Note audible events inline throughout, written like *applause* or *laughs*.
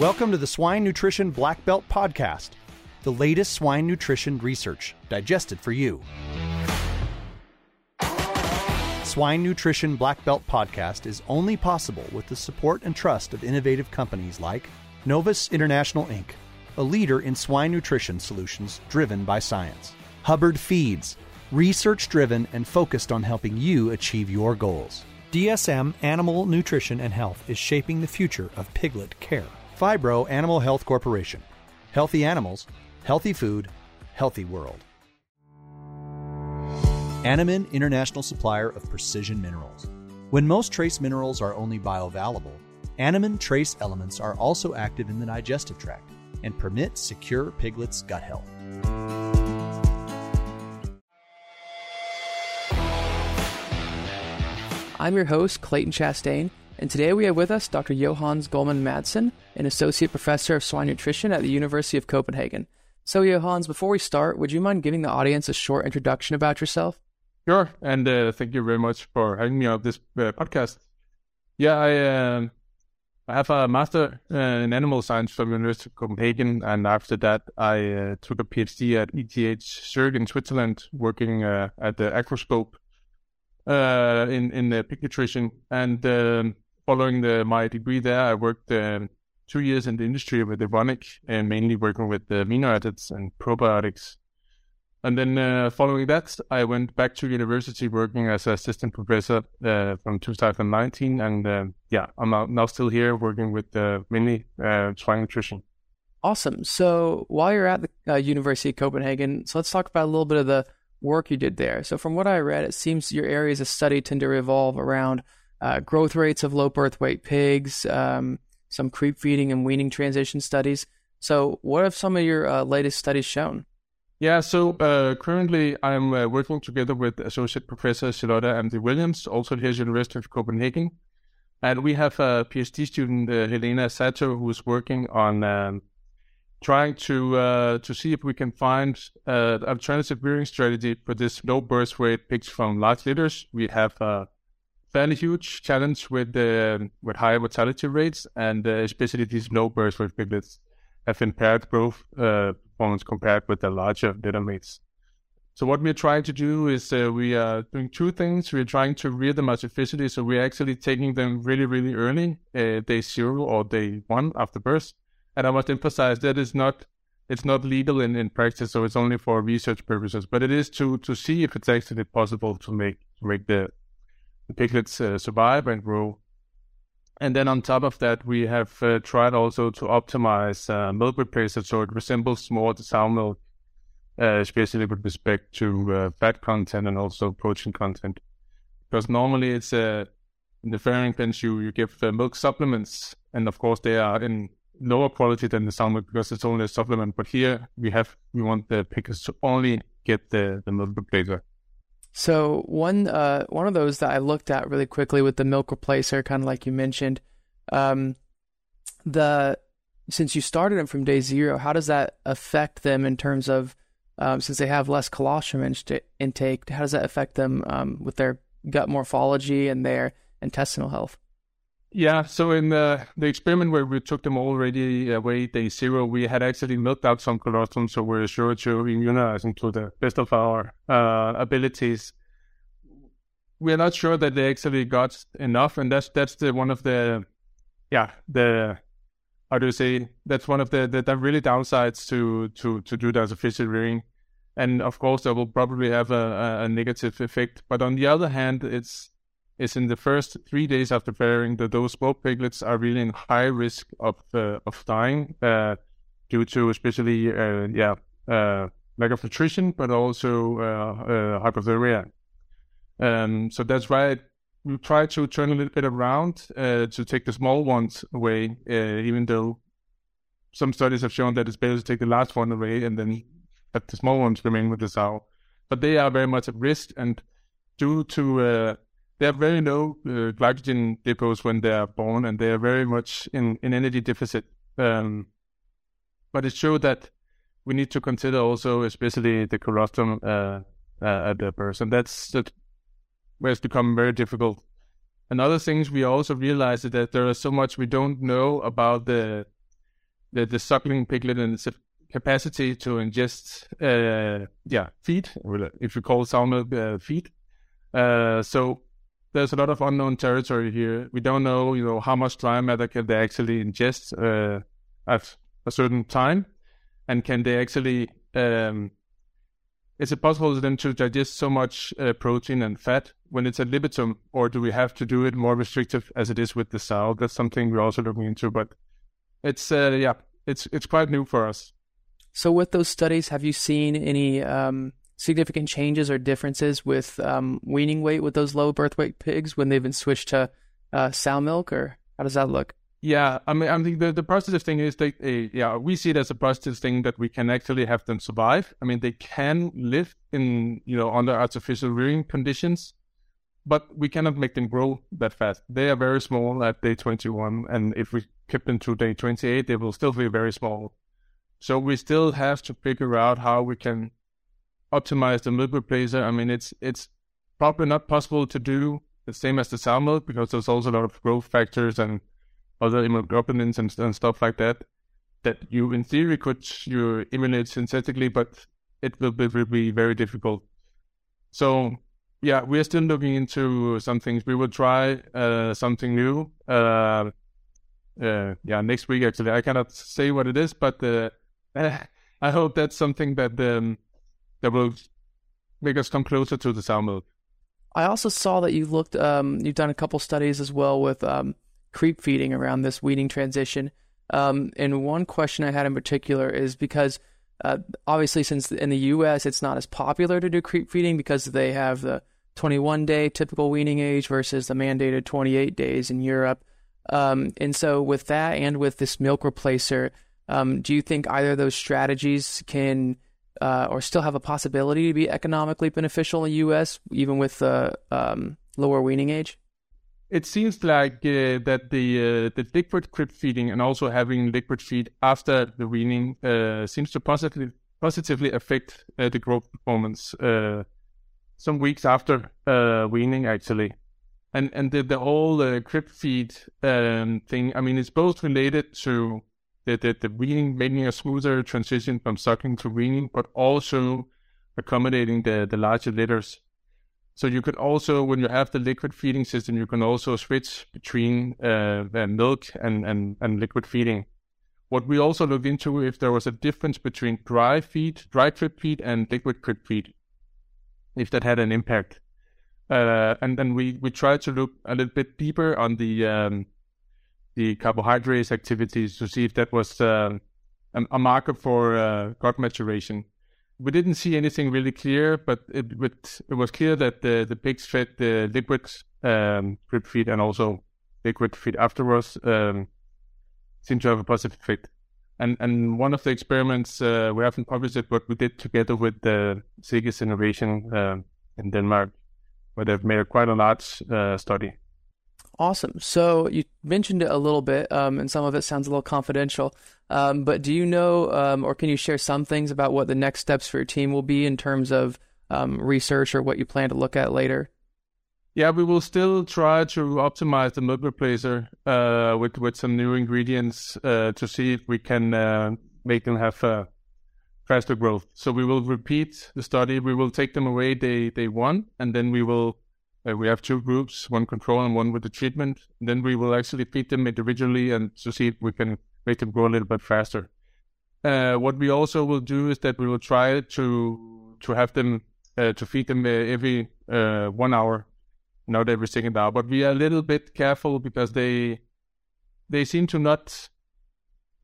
Welcome to the Swine Nutrition Black Belt Podcast, the latest swine nutrition research digested for you. Swine Nutrition Black Belt Podcast is only possible with the support and trust of innovative companies like Novus International Inc., a leader in swine nutrition solutions driven by science, Hubbard Feeds, research driven and focused on helping you achieve your goals. DSM Animal Nutrition and Health is shaping the future of piglet care. Phibro Animal Health Corporation. Healthy animals, healthy food, healthy world. Animine International Supplier of Precision Minerals. When most trace minerals are only bioavailable, Animine trace elements are also active in the digestive tract and permit secure piglets' gut health. I'm your host, Clayton Chastain, and today we have with us Dr. Johannes Gulmann Madsen, an associate professor of swine nutrition at the University of Copenhagen. So, Johannes, before we start, would you mind giving the audience a short introduction about yourself? Sure, and uh, thank you very much for having me on this uh, podcast. Yeah, I uh, I have a master uh, in animal science from the University of Copenhagen, and after that, I uh, took a PhD at ETH Zurich in Switzerland, working uh, at the Agroscope uh, in in the pig nutrition. And um, following the, my degree there, I worked um, two years in the industry with Evonik and mainly working with the amino acids and probiotics. And then uh, following that, I went back to university working as an assistant professor uh, from 2019. And uh, yeah, I'm now still here working with uh, mainly uh, swine nutrition. Awesome. So while you're at the uh, University of Copenhagen, so let's talk about a little bit of the work you did there. So, from what I read, it seems your areas of study tend to revolve around uh, growth rates of low birth weight pigs, um, some creep feeding and weaning transition studies. So, what have some of your uh, latest studies shown? Yeah, so uh, currently I'm uh, working together with Associate Professor Charlotte Amdi Williams, also here at the University of Copenhagen. And we have a PhD student, uh, Helena Sato, who is working on um, trying to uh, to see if we can find uh, alternative rearing strategy for this low birth weight pigs from large litters. We have fairly huge challenge with uh, with high mortality rates, and uh, especially these low birth weight piglets have impaired growth uh, performance compared with the larger litter mates. So what we're trying to do is uh, we are doing two things. We're trying to rear them artificially, so we're actually taking them really, really early, day zero or day one after birth and I must emphasize that is not it's not legal in, in practice, so it's only for research purposes. But it is to to see if it's actually possible to make to make the, the piglets uh, survive and grow. And then on top of that, we have uh, tried also to optimize uh, milk replacer so it resembles more the sow milk, uh, especially with respect to uh, fat content and also protein content. Because normally it's uh, in the farrowing pens you you give milk supplements, and of course they are in lower quality than the sound milk because it's only a supplement. But here we have we want the pickers to only get the the milk replacer. So one uh, one of those that I looked at really quickly with the milk replacer, kind of like you mentioned, um, the since you started them from day zero, how does that affect them in terms of um, since they have less colostrum in- intake? How does that affect them um, with their gut morphology and their intestinal health? Yeah, so in the, the experiment where we took them already away day zero, we had actually milked out some colostrum, so we're sure to immunize them to the best of our uh, abilities. We're not sure that they actually got enough, and that's that's the one of the, yeah, the how do you say that's one of the, the, the really downsides to to to do that as a artificial rearing, and of course that will probably have a, a negative effect. But on the other hand, it's is in the first three days after farrowing that those small piglets are really in high risk of uh, of dying uh, due to especially uh, yeah uh, lack of nutrition, but also uh, uh, hypothermia. Um, so that's why we try to turn a little bit around to take the small ones away, even though some studies have shown that it's better to take the last one away and then let the small ones remain with the sow. But they are very much at risk, and due to they have very low uh, glycogen depots when they are born, and they are very much in, in energy deficit. Um, but it showed that we need to consider also, especially the colostrum uh, uh, at the birth, and that's that where it's become very difficult. And other things we also realized that there is so much we don't know about the the, the suckling piglet and its capacity to ingest, uh, yeah, feed, if you call milk uh, feed. Uh, so there's a lot of unknown territory here. We don't know, you know, how much dry matter can they actually ingest uh, at a certain time, and can they actually um, is it possible for them to digest so much uh, protein and fat when it's ad libitum, or do we have to do it more restrictive as it is with the sow? That's something we're also looking into, but it's uh, yeah, it's it's quite new for us. So, with those studies, have you seen any um, significant changes or differences with um, weaning weight with those low birth weight pigs when they've been switched to uh, sow milk, or how does that look? Yeah, I mean, I think the, the positive thing is that, uh, yeah, we see it as a positive thing that we can actually have them survive. I mean, they can live in, you know, under artificial rearing conditions, but we cannot make them grow that fast. They are very small at day 21, and if we keep them to day 28, they will still be very small. So we still have to figure out how we can optimize the milk replacer. I mean, it's it's probably not possible to do the same as the sow milk because there's also a lot of growth factors and other immunoglobulins and, and stuff like that that you in theory could you emulate synthetically, but it will be, will be very difficult. So yeah, we are still looking into some things. We will try uh, something new. Uh, uh, yeah, next week actually. I cannot say what it is, but uh, *laughs* I hope that's something that um, that will make us come closer to the sow milk. I also saw that you looked. Um, you've done a couple studies as well with um, creep feeding around this weaning transition. Um, and one question I had in particular is because uh, obviously, since in the U.S. it's not as popular to do creep feeding because they have the 21 day typical weaning age versus the mandated 28 days in Europe. Um, and so, with that and with this milk replacer, um, do you think either of those strategies can uh, or still have a possibility to be economically beneficial in the U.S. even with the um, lower weaning age? It seems like uh, that the uh, the liquid creep feeding and also having liquid feed after the weaning uh, seems to positively positively affect uh, the growth performance uh, some weeks after weaning actually, and and the the whole uh, creep feed um, thing. I mean, it's both related to the, the, the weaning, making a smoother transition from sucking to weaning, but also accommodating the, the larger litters. So you could also, when you have the liquid feeding system, you can also switch between uh, milk and, and, and liquid feeding. What we also looked into if there was a difference between dry feed, dry creep feed, and liquid creep feed, if that had an impact. Uh, and then we, we tried to look a little bit deeper on the um, the carbohydrase activities to see if that was uh, a, marker for uh, gut maturation. We didn't see anything really clear, but it, it, was clear that the, the pigs fed the liquid um, drip feed and also liquid feed afterwards um, seemed to have a positive effect. And and one of the experiments uh, we haven't published it, but we did together with the SEGES Innovation uh, in Denmark, where they've made a quite a large uh, study Awesome. So you mentioned it a little bit, um, and some of it sounds a little confidential. Um, but do you know, um, or can you share some things about what the next steps for your team will be in terms of um, research or what you plan to look at later? Yeah, we will still try to optimize the milk replacer uh, with with some new ingredients uh, to see if we can uh, make them have uh, faster growth. So we will repeat the study. We will take them away day day one, and then we will uh, we have two groups, one control and one with the treatment. And then we will actually feed them individually and to see if we can make them grow a little bit faster. Uh, what we also will do is that we will try to to have them uh, to feed them uh, every uh, one hour, not every second hour. But we are a little bit careful because they they seem to not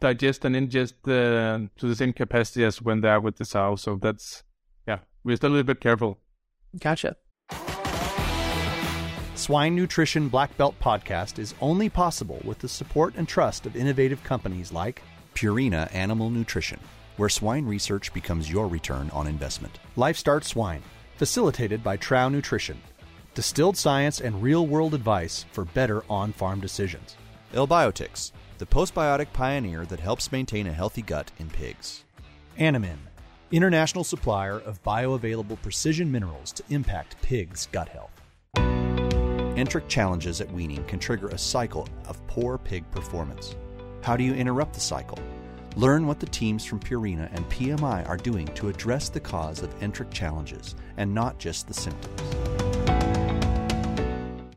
digest and ingest uh, to the same capacity as when they are with the sow. So that's yeah, we're still a little bit careful. Gotcha. Swine Nutrition Black Belt podcast is only possible with the support and trust of innovative companies like Purina Animal Nutrition, where swine research becomes your return on investment. LifeStart Swine, facilitated by Trouw Nutrition. Distilled science and real world advice for better on farm decisions. Elbiotics, the postbiotic pioneer that helps maintain a healthy gut in pigs. Animine, international supplier of bioavailable precision minerals to impact pigs' gut health. Enteric challenges at weaning can trigger a cycle of poor pig performance. How do you interrupt the cycle? Learn what the teams from Purina and PMI are doing to address the cause of enteric challenges and not just the symptoms.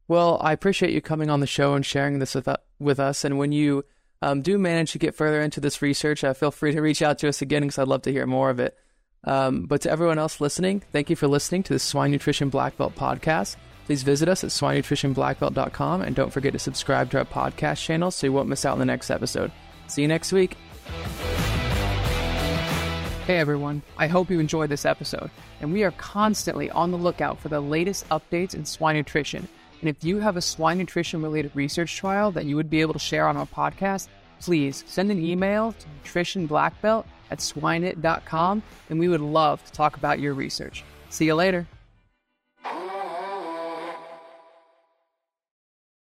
Well, I appreciate you coming on the show and sharing this with, uh, with us. And when you um, do manage to get further into this research, uh, feel free to reach out to us again because I'd love to hear more of it. Um, but to everyone else listening, thank you for listening to the Swine Nutrition Black Belt podcast. Please visit us at swinenutritionblackbelt.com and don't forget to subscribe to our podcast channel so you won't miss out on the next episode. See you next week. Hey everyone, I hope you enjoyed this episode, and we are constantly on the lookout for the latest updates in swine nutrition. And if you have a swine nutrition related research trial that you would be able to share on our podcast, please send an email to nutritionblackbelt at swineit.com and we would love to talk about your research. See you later.